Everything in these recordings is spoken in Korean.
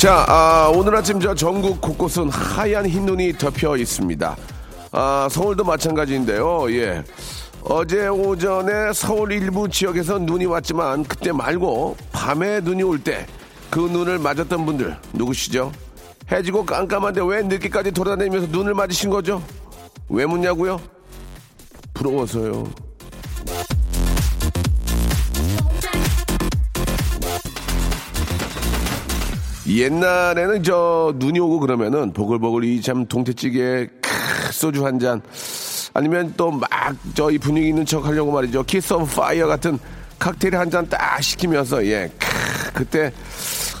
자, 아, 오늘 아침 저 전국 곳곳은 하얀 흰 눈이 덮여 있습니다. 아, 서울도 마찬가지인데요. 예. 어제 오전에 서울 일부 지역에서 눈이 왔지만 그때 말고 밤에 눈이 올 때 그 눈을 맞았던 분들 누구시죠? 해지고 깜깜한데 왜 늦게까지 돌아다니면서 눈을 맞으신 거죠? 왜 묻냐고요? 부러워서요. 옛날에는 저 눈이 오고 그러면은 보글보글 이 참 동태찌개 크, 소주 한 잔. 아니면 또 막 저 이 분위기 있는 척 하려고 말이죠. Kiss of Fire 같은 칵테일 한 잔 딱 시키면서 예 크, 그때.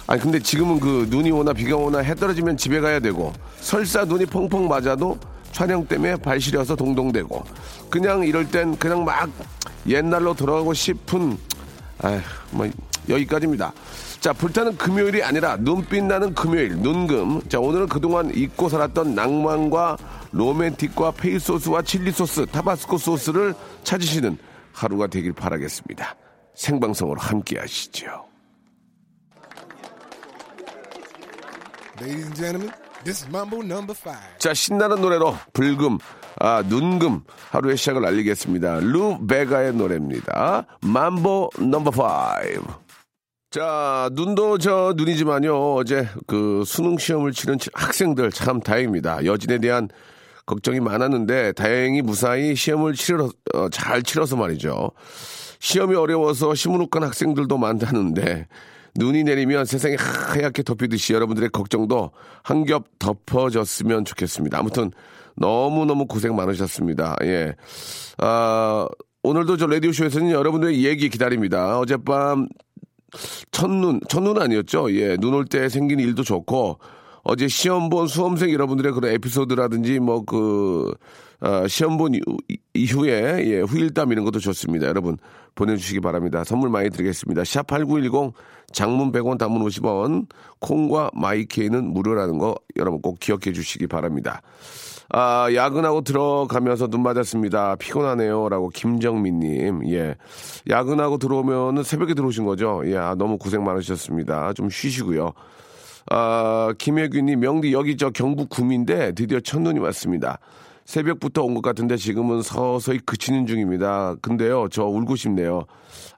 아니 근데 지금은 그 눈이 오나 비가 오나 해 떨어지면 집에 가야 되고 설사 눈이 펑펑 맞아도 촬영 때문에 발 시려서 동동대고 그냥 이럴 땐 그냥 막 옛날로 돌아가고 싶은 아휴 뭐 여기까지입니다. 자, 불타는 금요일이 아니라 눈빛 나는 금요일, 눈금. 자, 오늘은 그동안 잊고 살았던 낭만과 로맨틱과 페이소스와 칠리소스, 타바스코 소스를 찾으시는 하루가 되길 바라겠습니다. 생방송으로 함께 하시죠. Ladies and gentlemen, this is Mambo number five. 자, 신나는 노래로 불금, 아, 눈금 하루의 시작을 알리겠습니다. 루 베가의 노래입니다. mambo 넘버 5. 자, 눈도 저 눈이지만요. 어제 그 수능 시험을 치른 학생들 참 다행입니다. 여진에 대한 걱정이 많았는데 다행히 무사히 시험을 치러 어, 잘 치러서 말이죠. 시험이 어려워서 시무룩한 학생들도 많다는데 눈이 내리면 세상이 하얗게 덮이듯이 여러분들의 걱정도 한 겹 덮어졌으면 좋겠습니다. 아무튼 너무너무 고생 많으셨습니다. 예. 아, 오늘도 저 라디오쇼에서는 여러분들의 얘기 기다립니다. 어젯밤 첫눈, 첫눈 아니었죠? 예, 눈 올 때 생긴 일도 좋고, 어제 시험 본 수험생 여러분들의 그런 에피소드라든지 뭐 그, 어, 시험 본 이후- 이후에, 예, 후일담 이런 것도 좋습니다. 여러분 보내주시기 바랍니다. 선물 많이 드리겠습니다. 샵8910 장문 100원 단문 50원, 콩과 마이케이는 무료라는 거 여러분 꼭 기억해 주시기 바랍니다. 아, 야근하고 들어가면서 눈 맞았습니다. 피곤하네요. 라고 김정민님. 예. 야근하고 들어오면은 새벽에 들어오신 거죠? 예. 아, 너무 고생 많으셨습니다. 좀 쉬시고요. 아, 김혜균님, 명디 여기 저 경북 구미인데 드디어 첫눈이 왔습니다. 새벽부터 온 것 같은데 지금은 서서히 그치는 중입니다. 근데요, 저 울고 싶네요.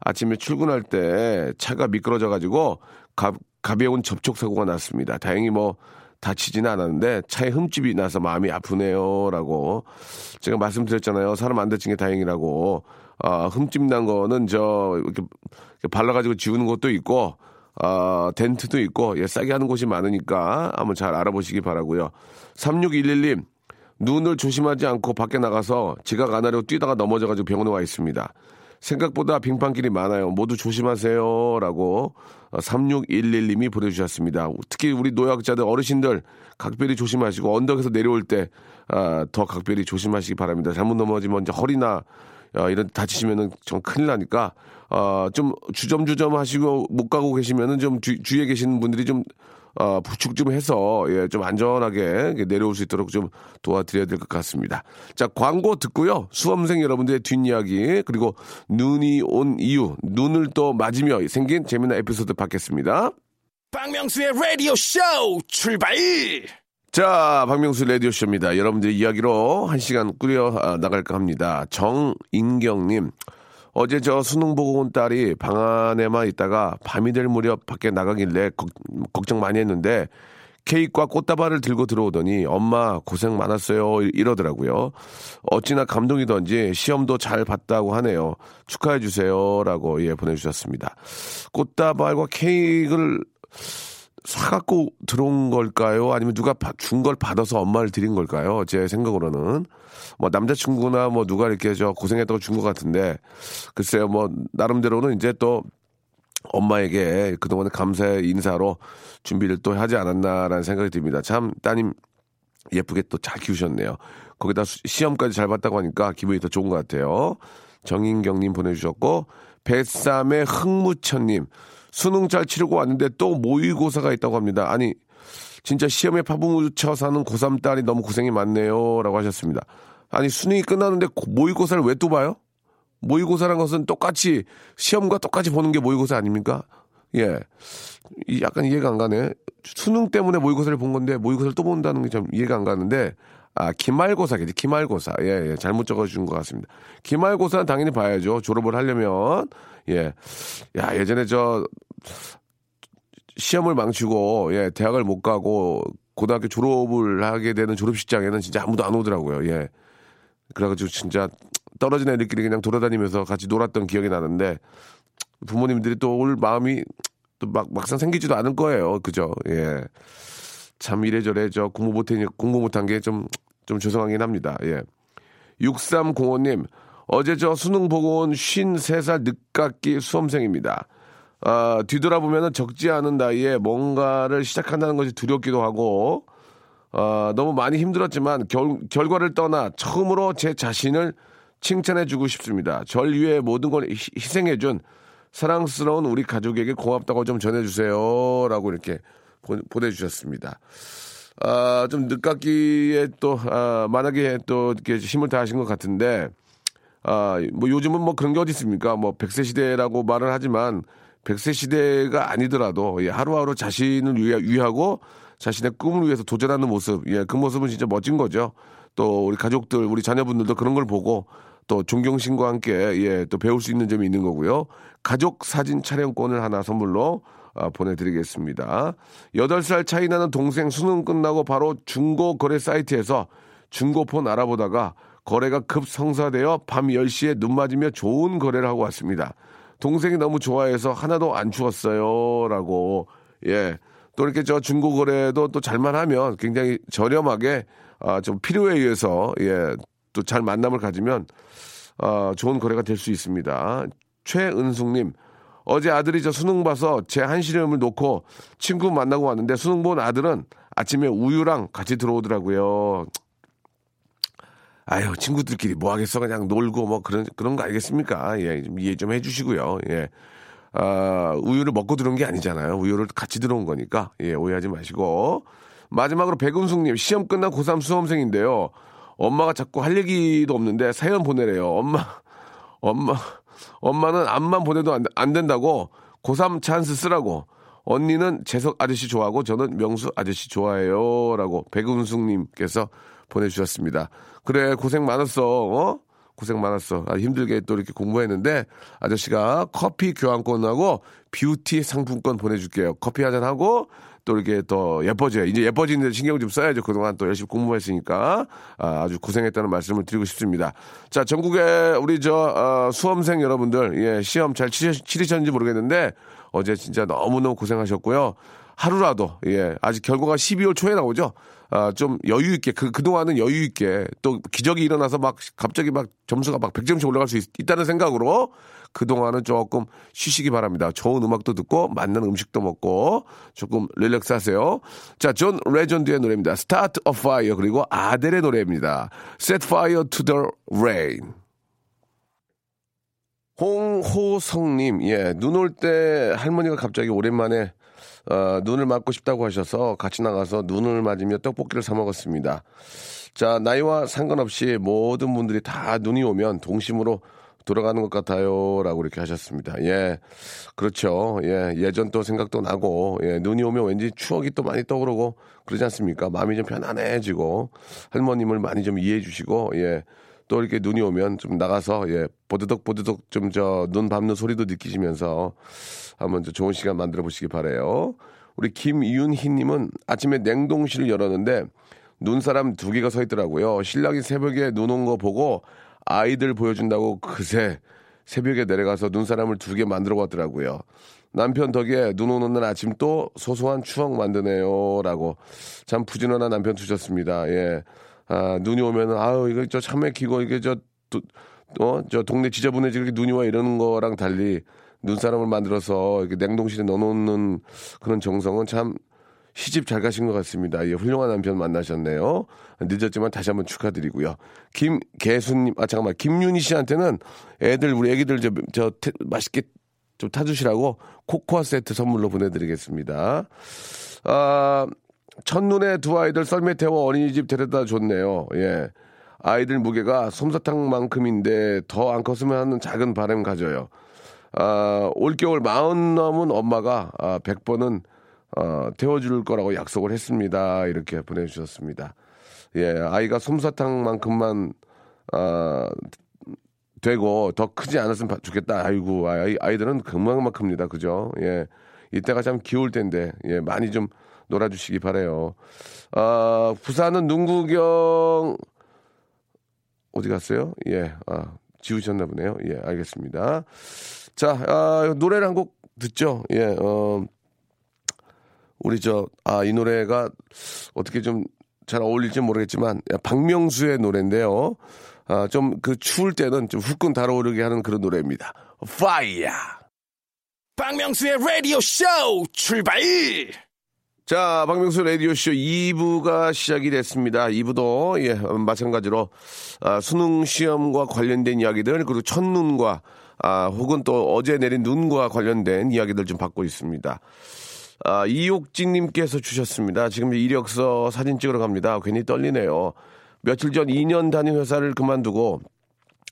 아침에 출근할 때 차가 미끄러져가지고 가, 가벼운 접촉사고가 났습니다. 다행히 뭐 다치지는 않았는데 차에 흠집이 나서 마음이 아프네요. 라고 제가 말씀드렸잖아요. 사람 안 다친 게 다행이라고. 아, 흠집 난 거는 저 이렇게, 이렇게 발라가지고 지우는 것도 있고 아, 덴트도 있고 예, 싸게 하는 곳이 많으니까 한번 잘 알아보시기 바라고요. 3611님 눈을 조심하지 않고 밖에 나가서 지각 안 하려고 뛰다가 넘어져가지고 병원에 와 있습니다. 생각보다 빙판길이 많아요. 모두 조심하세요. 라고 3611님이 보내주셨습니다. 특히 우리 노약자들, 어르신들 각별히 조심하시고 언덕에서 내려올 때, 아, 더 각별히 조심하시기 바랍니다. 잘못 넘어지면 이제 허리나 아, 이런 데 다치시면은 좀 큰일 나니까, 아, 좀 주점주점 하시고 못 가고 계시면은 좀 주, 주위에 계시는 분들이 좀 어, 부축 좀 해서, 예, 좀 안전하게 내려올 수 있도록 좀 도와드려야 될 것 같습니다. 자, 광고 듣고요. 수험생 여러분들의 뒷이야기, 그리고 눈이 온 이유, 눈을 또 맞으며 생긴 재미난 에피소드 받겠습니다. 박명수의 라디오 쇼 출발! 자, 박명수 라디오쇼입니다. 여러분들의 이야기로 한 시간 꾸려 아, 나갈까 합니다. 정인경님. 어제 저 수능 보고 온 딸이 방 안에만 있다가 밤이 될 무렵 밖에 나가길래 걱, 걱정 많이 했는데 케이크와 꽃다발을 들고 들어오더니 엄마 고생 많았어요 이러더라고요. 어찌나 감동이던지 시험도 잘 봤다고 하네요. 축하해 주세요라고 예 보내주셨습니다. 꽃다발과 케이크를 사갖고 들어온 걸까요? 아니면 누가 준 걸 받아서 엄마를 드린 걸까요? 제 생각으로는. 뭐 남자친구나 뭐 누가 이렇게 저 고생했다고 준 것 같은데 글쎄요 뭐 나름대로는 이제 또 엄마에게 그동안의 감사의 인사로 준비를 또 하지 않았나라는 생각이 듭니다. 참 따님 예쁘게 또 잘 키우셨네요. 거기다 수- 시험까지 잘 봤다고 하니까 기분이 더 좋은 것 같아요. 정인경님 보내주셨고 뱃삼의 흥무천님 수능 잘 치르고 왔는데 또 모의고사가 있다고 합니다. 아니 진짜 시험에 파묻혀 사는 고3 딸이 너무 고생이 많네요. 라고 하셨습니다. 아니, 수능이 끝났는데 고- 모의고사를 왜 또 봐요? 모의고사란 것은 똑같이, 시험과 똑같이 보는 게 모의고사 아닙니까? 예. 이 약간 이해가 안 가네. 수능 때문에 모의고사를 본 건데 모의고사를 또 본다는 게 좀 이해가 안 가는데, 아, 기말고사겠지, 기말고사. 예, 예. 잘못 적어준 것 같습니다. 기말고사는 당연히 봐야죠. 졸업을 하려면. 예. 야, 예전에 저, 시험을 망치고 예 대학을 못 가고 고등학교 졸업을 하게 되는 졸업식장에는 진짜 아무도 안 오더라고요. 예. 그래가지고 진짜 떨어진 애들끼리 그냥 돌아다니면서 같이 놀았던 기억이 나는데 부모님들이 또 올 마음이 또 막 막상 생기지도 않을 거예요. 그죠? 예. 참 이래저래 저 공부 못해 공부 못한 게 좀 좀 죄송하긴 합니다. 예. 6305님 어제 저 수능 보고 온 53살 늦깎이 수험생입니다. 아, 뒤돌아보면 적지 않은 나이에 뭔가를 시작한다는 것이 두렵기도 하고, 아, 너무 많이 힘들었지만 결, 결과를 떠나 처음으로 제 자신을 칭찬해주고 싶습니다. 절 위해 모든 걸 희- 희생해준 사랑스러운 우리 가족에게 고맙다고 좀 전해주세요. 라고 이렇게 보, 보내주셨습니다. 아, 좀 늦깎이에 또, 아, 만약에 또 이렇게 힘을 다하신 것 같은데, 아, 뭐 요즘은 뭐 그런 게 어디 있습니까? 뭐 100세 시대라고 말을 하지만 100세 시대가 아니더라도 예, 하루하루 자신을 위하, 위하 고 자신의 꿈을 위해서 도전하는 모습, 예, 그 모습은 진짜 멋진 거죠. 또 우리 가족들, 우리 자녀분들도 그런 걸 보고 또 존경심과 함께 예, 또 배울 수 있는 점이 있는 거고요. 가족 사진 촬영권을 하나 선물로 아, 보내드리겠습니다. 8살 차이 나는 동생 수능 끝나고 바로 중고 거래 사이트에서 중고폰 알아보다가 거래가 급성사되어 밤 10시에 눈 맞으며 좋은 거래를 하고 왔습니다. 동생이 너무 좋아해서 하나도 안 추웠어요. 라고, 예. 또 이렇게 저 중고 거래도 또 잘만 하면 굉장히 저렴하게, 아, 좀 필요에 의해서, 예. 또 잘 만남을 가지면, 아, 좋은 거래가 될 수 있습니다. 최은숙님, 어제 아들이 저 수능 봐서 제 한시름을 놓고 친구 만나고 왔는데 수능 본 아들은 아침에 우유랑 같이 들어오더라고요. 아유, 친구들끼리 뭐 하겠어. 그냥 놀고 뭐 그런, 그런 거 알겠습니까? 예, 좀 이해 좀 해주시고요. 예. 아, 우유를 먹고 들어온 게 아니잖아요. 우유를 같이 들어온 거니까. 예, 오해하지 마시고. 마지막으로 백은숙님, 시험 끝난 고3 수험생인데요. 엄마가 자꾸 할 얘기도 없는데 사연 보내래요. 엄마, 엄마, 엄마는 앞만 보내도 안, 안 된다고 고3 찬스 쓰라고. 언니는 재석 아저씨 좋아하고 저는 명수 아저씨 좋아해요. 라고 백은숙님께서 보내주셨습니다. 그래, 고생 많았어. 어? 고생 많았어. 아, 힘들게 또 이렇게 공부했는데 아저씨가 커피 교환권하고 뷰티 상품권 보내줄게요. 커피 한잔 하고 또 이렇게 더 예뻐져요. 이제 예뻐지는 데 신경 좀 써야죠. 그동안 또 열심히 공부했으니까 아, 주 고생했다는 말씀을 드리고 싶습니다. 자, 전국의 우리 저 어, 수험생 여러분들 예, 시험 잘 치르, 치르셨는지 모르겠는데 어제 진짜 너무너무 고생하셨고요. 하루라도 예 아직 결과가 12월 초에 나오죠. 아 좀 여유 있게 그 그동안은 여유 있게 또 기적이 일어나서 막 갑자기 막 점수가 막 100점씩 올라갈 수 있, 다는 생각으로 그동안은 조금 쉬시기 바랍니다. 좋은 음악도 듣고 맛난 음식도 먹고 조금 relax 하세요. 자, 존 레전드의 노래입니다. Start a Fire 그리고 아델의 노래입니다. Set Fire to the Rain. 홍호성님, 예, 눈 올 때 할머니가 갑자기 오랜만에 어, 눈을 맞고 싶다고 하셔서 같이 나가서 눈을 맞으며 떡볶이를 사 먹었습니다. 자, 나이와 상관없이 모든 분들이 다 눈이 오면 동심으로 돌아가는 것 같아요. 라고 이렇게 하셨습니다. 예. 그렇죠. 예. 예전 또 생각도 나고, 예. 눈이 오면 왠지 추억이 또 많이 떠오르고, 그러지 않습니까? 마음이 좀 편안해지고, 할머님을 많이 좀 이해해 주시고, 예. 또 이렇게 눈이 오면 좀 나가서, 예. 보드덕 보드덕 좀 저 눈 밟는 소리도 느끼시면서 한번 저 좋은 시간 만들어 보시기 바래요. 우리 김윤희님은 아침에 냉동실을 열었는데, 눈사람 두 개가 서 있더라고요. 신랑이 새벽에 눈 온 거 보고 아이들 보여준다고 그새 새벽에 내려가서 눈사람을 두 개 만들어 왔더라고요. 남편 덕에 눈 오는 날 아침 또 소소한 추억 만드네요. 라고 참 부지런한 남편 두셨습니다. 예. 아, 눈이 오면은 아유, 이거 저 참외 키고 이게 저, 또, 어, 저 동네 지저분해지게 눈이 와 이러는 거랑 달리 눈사람을 만들어서 이렇게 냉동실에 넣어놓는 그런 정성은 참 시집 잘 가신 것 같습니다. 예, 훌륭한 남편 만나셨네요. 늦었지만 다시 한번 축하드리고요. 김계수님, 아, 잠깐만. 김윤희 씨한테는 애들, 우리 애기들 저, 저 태, 맛있게 좀 타주시라고 코코아 세트 선물로 보내드리겠습니다. 아, 첫눈에 두 아이들 썰매 태워 어린이집 데려다 줬네요. 예. 아이들 무게가 솜사탕만큼인데 더 안 컸으면 하는 작은 바람 가져요. 아, 올겨울 마흔 넘은 엄마가 아, 100번은 어, 태워줄 거라고 약속을 했습니다. 이렇게 보내주셨습니다. 예, 아이가 솜사탕만큼만 아, 되고 더 크지 않았으면 좋겠다. 아이고, 아이, 아이들은 금방금방 큽니다. 그죠? 예. 이때가 참 귀여울 텐데, 예, 많이 좀 놀아주시기 바래요. 아, 부산은 눈구경, 어디 갔어요? 예, 아, 지우셨나 보네요. 예, 알겠습니다. 자, 아, 노래를 한 곡 듣죠? 예, 어, 우리 저, 아, 이 노래가 어떻게 좀 잘 어울릴지 모르겠지만, 박명수의 노래인데요. 아, 좀 그 추울 때는 좀 후끈 달아오르게 하는 그런 노래입니다. 파이어! 박명수의 라디오 쇼 출발! 자, 박명수 라디오쇼 2부가 시작이 됐습니다. 2부도, 예, 마찬가지로, 아, 수능 시험과 관련된 이야기들, 그리고 첫눈과, 아, 혹은 또 어제 내린 눈과 관련된 이야기들 좀 받고 있습니다. 아, 이옥진님께서 주셨습니다. 지금 이력서 사진 찍으러 갑니다. 괜히 떨리네요. 며칠 전 2년 다닌 회사를 그만두고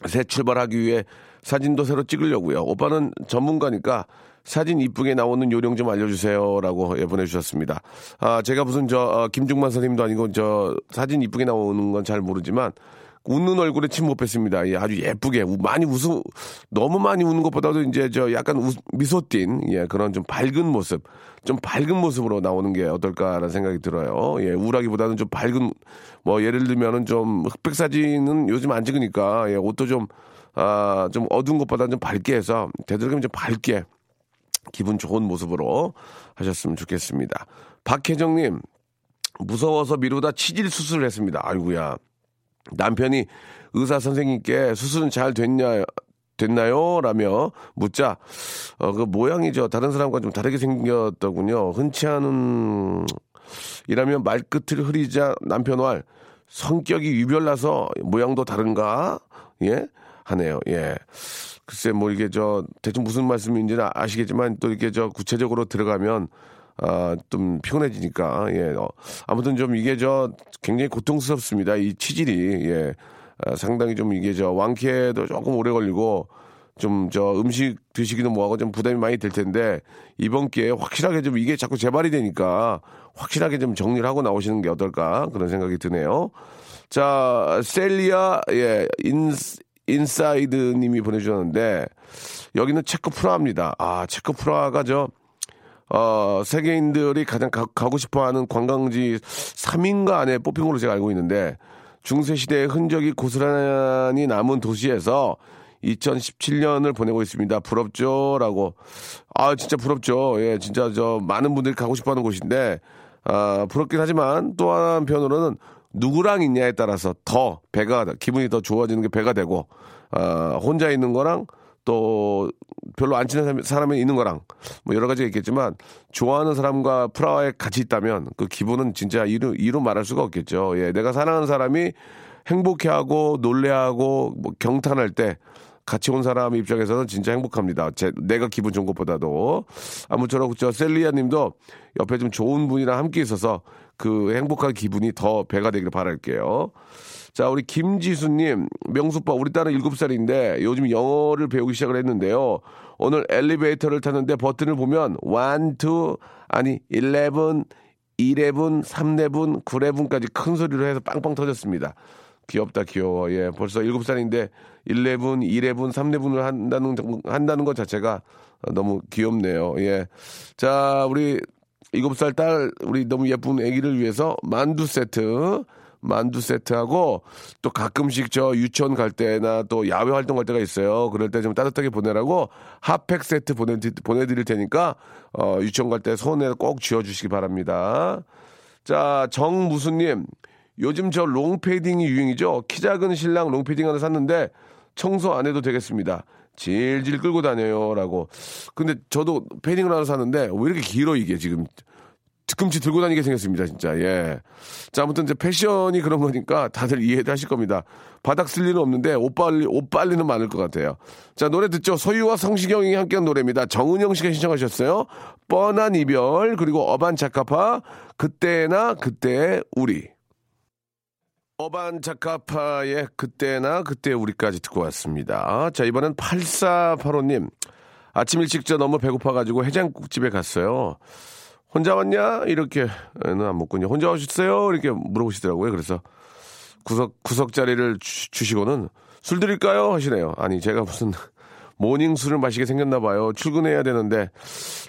새 출발하기 위해 사진도 새로 찍으려고요. 오빠는 전문가니까 사진 이쁘게 나오는 요령 좀 알려주세요라고 예, 보내주셨습니다. 아 제가 무슨 저 어, 김중만 선생님도 아니고 저 사진 이쁘게 나오는 건 잘 모르지만 웃는 얼굴에 침못 뺐습니다. 예, 아주 예쁘게 많이 웃음 너무 많이 웃는 것보다도 이제 저 약간 우, 미소 띤 예, 그런 좀 밝은 모습 좀 밝은 모습으로 나오는 게 어떨까라는 생각이 들어요. 예, 우울하기보다는 좀 밝은 뭐 예를 들면은 좀 흑백 사진은 요즘 안 찍으니까 예, 옷도 좀 아, 좀 어두운 것보다는 좀 밝게 해서 되도록이면 좀 밝게 기분 좋은 모습으로 하셨으면 좋겠습니다. 박혜정님, 무서워서 미루다 치질 수술을 했습니다. 아이구야 남편이 의사 선생님께 수술은 잘 됐냐, 됐나요? 라며 묻자, 어, 그 모양이죠. 다른 사람과 좀 다르게 생겼더군요. 흔치 않은, 이라면 말끝을 흐리자 남편 말, 성격이 유별나서 모양도 다른가? 예? 하네요. 예. 글쎄 뭐 이게 저 대충 무슨 말씀인지는 아시겠지만 또 이렇게 저 구체적으로 들어가면 아, 좀 피곤해지니까, 예. 어, 아무튼 좀 이게 저 굉장히 고통스럽습니다. 이 치질이, 예. 아, 상당히 좀 이게 저 완쾌도 조금 오래 걸리고 좀 저 음식 드시기도 뭐하고 좀 부담이 많이 될 텐데 이번 기회에 확실하게 좀 이게 자꾸 재발이 되니까 확실하게 좀 정리를 하고 나오시는 게 어떨까 그런 생각이 드네요. 자, 셀리아, 예, 인, 인사이드 님이 보내주셨는데, 여기는 체코 프라하입니다. 아, 체코 프라하가 저, 어, 세계인들이 가장 가, 고 싶어 하는 관광지 3인가 안에 뽑힌 걸로 제가 알고 있는데, 중세시대의 흔적이 고스란히 남은 도시에서 2017년을 보내고 있습니다. 부럽죠? 라고. 아, 진짜 부럽죠. 예, 진짜 저 많은 분들이 가고 싶어 하는 곳인데, 아, 부럽긴 하지만 또 한편으로는 누구랑 있냐에 따라서 더 배가 기분이 더 좋아지는 게 배가 되고 어, 혼자 있는 거랑 또 별로 안 친한 사람이 있는 거랑 뭐 여러 가지가 있겠지만 좋아하는 사람과 프라하에 같이 있다면 그 기분은 진짜 이루, 이루 말할 수가 없겠죠. 예, 내가 사랑하는 사람이 행복해하고 놀래하고 뭐 경탄할 때 같이 온 사람 입장에서는 진짜 행복합니다. 제, 내가 기분 좋은 것보다도. 아무쪼록 저 셀리아 님도 옆에 좀 좋은 분이랑 함께 있어서 그 행복한 기분이 더 배가 되기를 바랄게요. 자, 우리 김지수님, 명수빠, 우리 딸은 7살인데 요즘 영어를 배우기 시작을 했는데요. 오늘 엘리베이터를 탔는데 버튼을 보면 1, 2, 아니, 11, 11, 3레분, 9레분까지 큰 소리로 해서 빵빵 터졌습니다. 귀엽다, 귀여워. 예, 벌써 7살인데 11, 2레분, 3레분을 한다는, 한다는 것 자체가 너무 귀엽네요. 예. 자, 우리 7살 딸, 우리 너무 예쁜 아기를 위해서 만두 세트, 만두 세트하고 또 가끔씩 저 유치원 갈 때나 또 야외 활동 갈 때가 있어요. 그럴 때 좀 따뜻하게 보내라고 핫팩 세트 보내, 보내드릴 테니까 어, 유치원 갈 때 손에 꼭 쥐어주시기 바랍니다. 자, 정무수님. 요즘 저 롱패딩이 유행이죠. 키 작은 신랑 롱패딩 하나 샀는데 청소 안 해도 되겠습니다. 질질 끌고 다녀요라고. 근데 저도 패딩을 하나 사는데 왜 이렇게 길어 이게 지금 뒤꿈치 들고 다니게 생겼습니다, 진짜. 예. 자, 아무튼 이제 패션이 그런 거니까 다들 이해를 하실 겁니다. 바닥 쓸 일은 없는데 옷 빨래, 옷 빨래는 많을 것 같아요. 자, 노래 듣죠. 소유와 성시경이 함께한 노래입니다. 정은영 씨가 신청하셨어요. 뻔한 이별, 그리고 어반 자카파, 그때나 그때 우리. 어반 자카파의 그때나 그때 우리까지 듣고 왔습니다. 자, 이번엔 8485님. 아침 일찍 저 너무 배고파가지고 해장국집에 갔어요. 혼자 왔냐? 이렇게, 는안 먹군요. 혼자 오셨어요? 이렇게 물어보시더라고요. 그래서 구석, 구석 자리를 주, 시고는술 드릴까요? 하시네요. 아니, 제가 무슨 모닝 술을 마시게 생겼나 봐요. 출근해야 되는데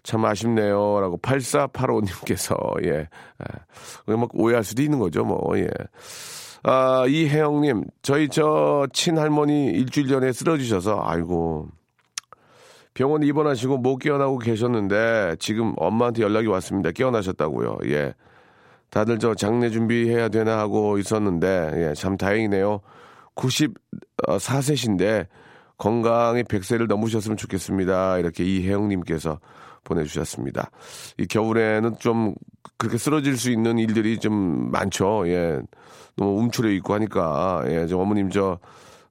참 아쉽네요. 라고 8485님께서, 예. 예. 막 오해할 수도 있는 거죠, 뭐, 예. 아, 이혜영님, 저희 저 친할머니 일주일 전에 쓰러지셔서, 아이고, 병원 입원하시고 못 깨어나고 계셨는데 지금 엄마한테 연락이 왔습니다. 깨어나셨다고요. 예. 다들 저 장례 준비해야 되나 하고 있었는데 예, 참 다행이네요. 94세신데 건강히 100세를 넘으셨으면 좋겠습니다. 이렇게 이혜영님께서 보내주셨습니다. 이 겨울에는 좀 그렇게 쓰러질 수 있는 일들이 좀 많죠. 예. 너무 움츠려 있고 하니까 예, 저 어머님 저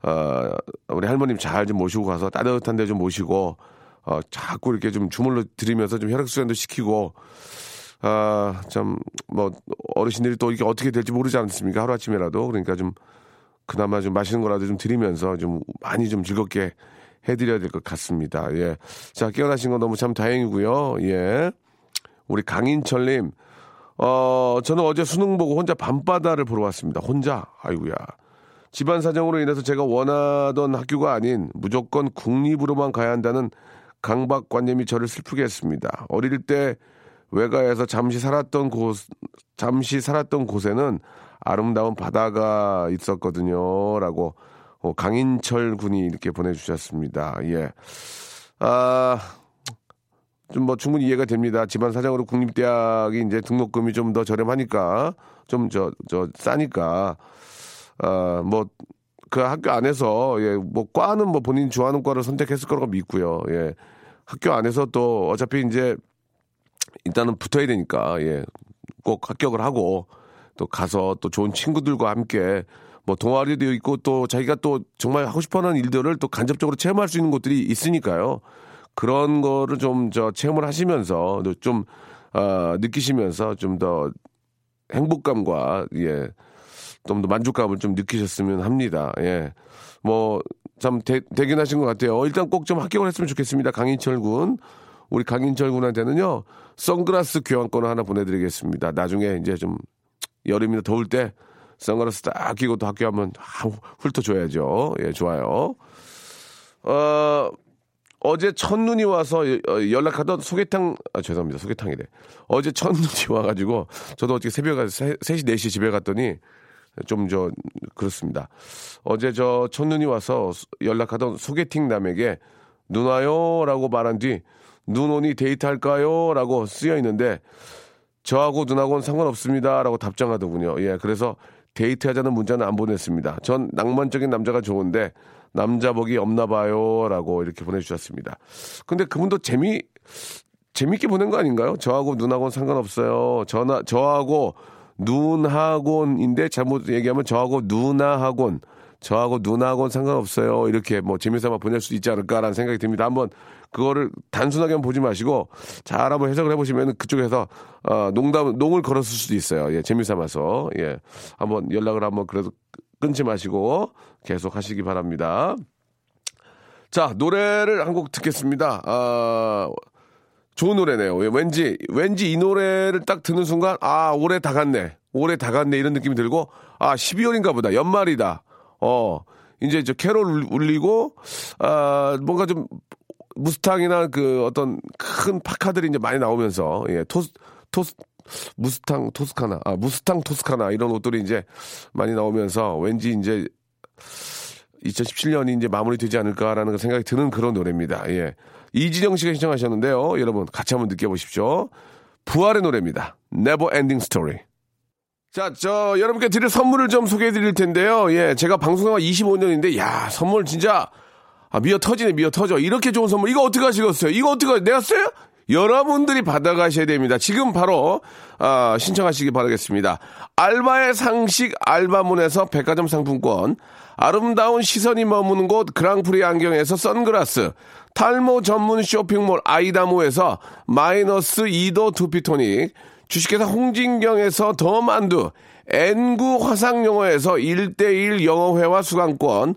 어, 우리 할머님 잘 좀 모시고 가서 따뜻한 데 좀 모시고, 어, 자꾸 이렇게 좀 주물러 드리면서 좀 혈액순환도 시키고, 아, 참, 뭐, 어르신들이 또 이게 어떻게 될지 모르지 않습니까? 하루아침에라도. 그러니까 좀, 그나마 좀 맛있는 거라도 좀 드리면서 좀 많이 좀 즐겁게 해드려야 될 것 같습니다. 예. 자, 깨어나신 건 너무 참 다행이고요. 예. 우리 강인철님, 어, 저는 어제 수능 보고 혼자 밤바다를 보러 왔습니다. 혼자. 아이구야 집안 사정으로 인해서 제가 원하던 학교가 아닌 무조건 국립으로만 가야 한다는 강박관념이 저를 슬프게 했습니다. 어릴 때 외가에서 잠시 살았던 곳, 잠시 살았던 곳에는 아름다운 바다가 있었거든요. 라고, 어, 강인철 군이 이렇게 보내주셨습니다. 예. 아, 좀 뭐 충분히 이해가 됩니다. 집안 사정으로 국립대학이 이제 등록금이 좀 더 저렴하니까, 좀 저, 저, 싸니까, 아, 뭐, 그 학교 안에서, 예, 뭐, 과는 뭐 본인 좋아하는 과를 선택했을 거라고 믿고요. 예. 학교 안에서 또 어차피 이제 일단은 붙어야 되니까, 예. 꼭 합격을 하고 또 가서 또 좋은 친구들과 함께 뭐 동아리도 있고 또 자기가 또 정말 하고 싶어 하는 일들을 또 간접적으로 체험할 수 있는 곳들이 있으니까요. 그런 거를 좀 저 체험을 하시면서 좀, 어, 느끼시면서 좀 더 행복감과, 예. 좀 더 만족감을 좀 느끼셨으면 합니다. 예. 뭐, 참 대, 대견하신 것 같아요. 일단 꼭 좀 합격을 했으면 좋겠습니다. 강인철 군. 우리 강인철 군한테는요, 선글라스 교환권을 하나 보내 드리겠습니다. 나중에 이제 좀 여름이나 더울 때 선글라스 딱 끼고 또 학교 하면 훑어줘야죠. 예, 좋아요. 어, 어제 첫눈이 와서 어, 연락하던 소개팅, 아, 죄송합니다. 소개팅이래. 어제 첫눈이 와가지고 저도 어떻게 새벽에 3시, 4시 집에 갔더니 좀 저 그렇습니다. 어제 저 첫눈이 와서 연락하던 소개팅 남에게 누나요라고 말한 뒤 눈 오니 데이트할까요?라고 쓰여 있는데 저하고 누나하고는 상관없습니다 라고 답장하더군요. 예, 그래서 데이트하자는 문자는 안 보냈습니다. 전 낭만적인 남자가 좋은데 남자복이 없나 봐요라고 이렇게 보내주셨습니다. 근데 그분도 재미 재밌게 보낸 거 아닌가요? 저하고 누나하고는 상관없어요. 저나 저하고 눈학원인데 잘못 얘기하면 저하고 누나학원, 저하고 누나학원 상관없어요. 이렇게 뭐 재미삼아 보낼 수 있지 않을까라는 생각이 듭니다. 한번 그거를 단순하게만 보지 마시고 잘 한번 해석을 해보시면 그쪽에서 어, 농담, 농을 걸었을 수도 있어요. 예, 재미삼아서. 예. 한번 연락을 한번 그래도 끊지 마시고 계속 하시기 바랍니다. 자, 노래를 한 곡 듣겠습니다. 아, 좋은 노래네요. 왠지, 왠지 이 노래를 딱 듣는 순간, 아, 올해 다 갔네. 올해 다 갔네. 이런 느낌이 들고, 아, 12월인가 보다. 연말이다. 어, 이제 저 캐롤 울리고, 아, 뭔가 좀, 무스탕이나 그 어떤 큰 파카들이 이제 많이 나오면서, 예, 토스, 토스, 무스탕 토스카나, 아, 무스탕 토스카나 이런 옷들이 이제 많이 나오면서 왠지 이제 2017년이 이제 마무리되지 않을까라는 생각이 드는 그런 노래입니다. 예. 이진영 씨가 신청하셨는데요. 여러분 같이 한번 느껴보십시오. 부활의 노래입니다. Never Ending Story. 자, 저 여러분께 드릴 선물을 좀 소개해 드릴 텐데요. 예, 제가 방송한 25년인데 야, 선물 진짜 아, 미어 터지네, 미어 터져. 이렇게 좋은 선물, 이거 어떻게 하시겠어요? 이거 어떻게, 내가 써요? 여러분들이 받아가셔야 됩니다. 지금 바로, 아, 신청하시기 바라겠습니다. 알바의 상식 알바문에서 백화점 상품권, 아름다운 시선이 머무는 곳 그랑프리 안경에서 선글라스, 탈모 전문 쇼핑몰 아이다모에서 마이너스 2도 두피토닉, 주식회사 홍진경에서 더 만두, N구 화상영어에서 1대1 영어회화 수강권,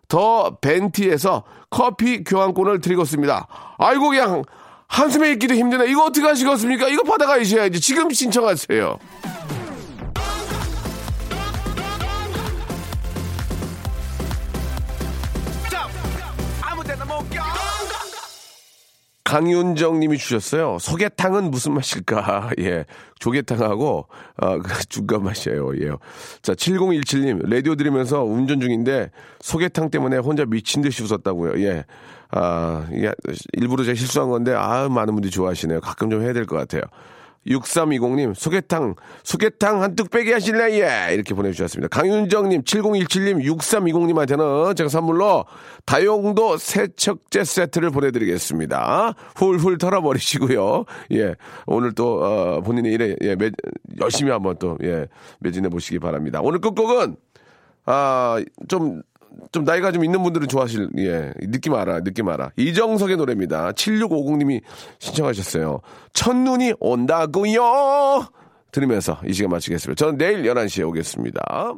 더 벤티에서 커피 교환권을 드리고 있습니다. 아이고 그냥 한숨에 있기도 힘드네. 이거 어떻게 하시겠습니까? 이거 받아가셔야지. 지금 신청하세요. 강윤정 님이 주셨어요. 소개탕은 무슨 맛일까? 예. 조개탕하고, 아, 그 중간 맛이에요. 예. 자, 7017님, 라디오 들으면서 운전 중인데 소개탕 때문에 혼자 미친 듯이 웃었다고요. 예. 아, 예. 일부러 제가 실수한 건데, 아, 많은 분들이 좋아하시네요. 가끔 좀 해야 될 것 같아요. 6320님, 소개탕, 소개탕 한 뚝배기 하실래? 예! 이렇게 보내주셨습니다. 강윤정님, 7017님, 6320님한테는 제가 선물로 다용도 세척제 세트를 보내드리겠습니다. 훌훌 털어버리시고요. 예. 오늘 또, 어, 본인의 일에, 예, 매, 열심히 한번 또, 예, 매진해 보시기 바랍니다. 오늘 끝곡은, 아, 좀, 좀 나이가 좀 있는 분들은 좋아하실, 예, 느낌 알아, 느낌 알아. 이정석의 노래입니다. 7650님이 신청하셨어요. 첫눈이 온다고요 들으면서 이 시간 마치겠습니다. 저는 내일 11시에 오겠습니다.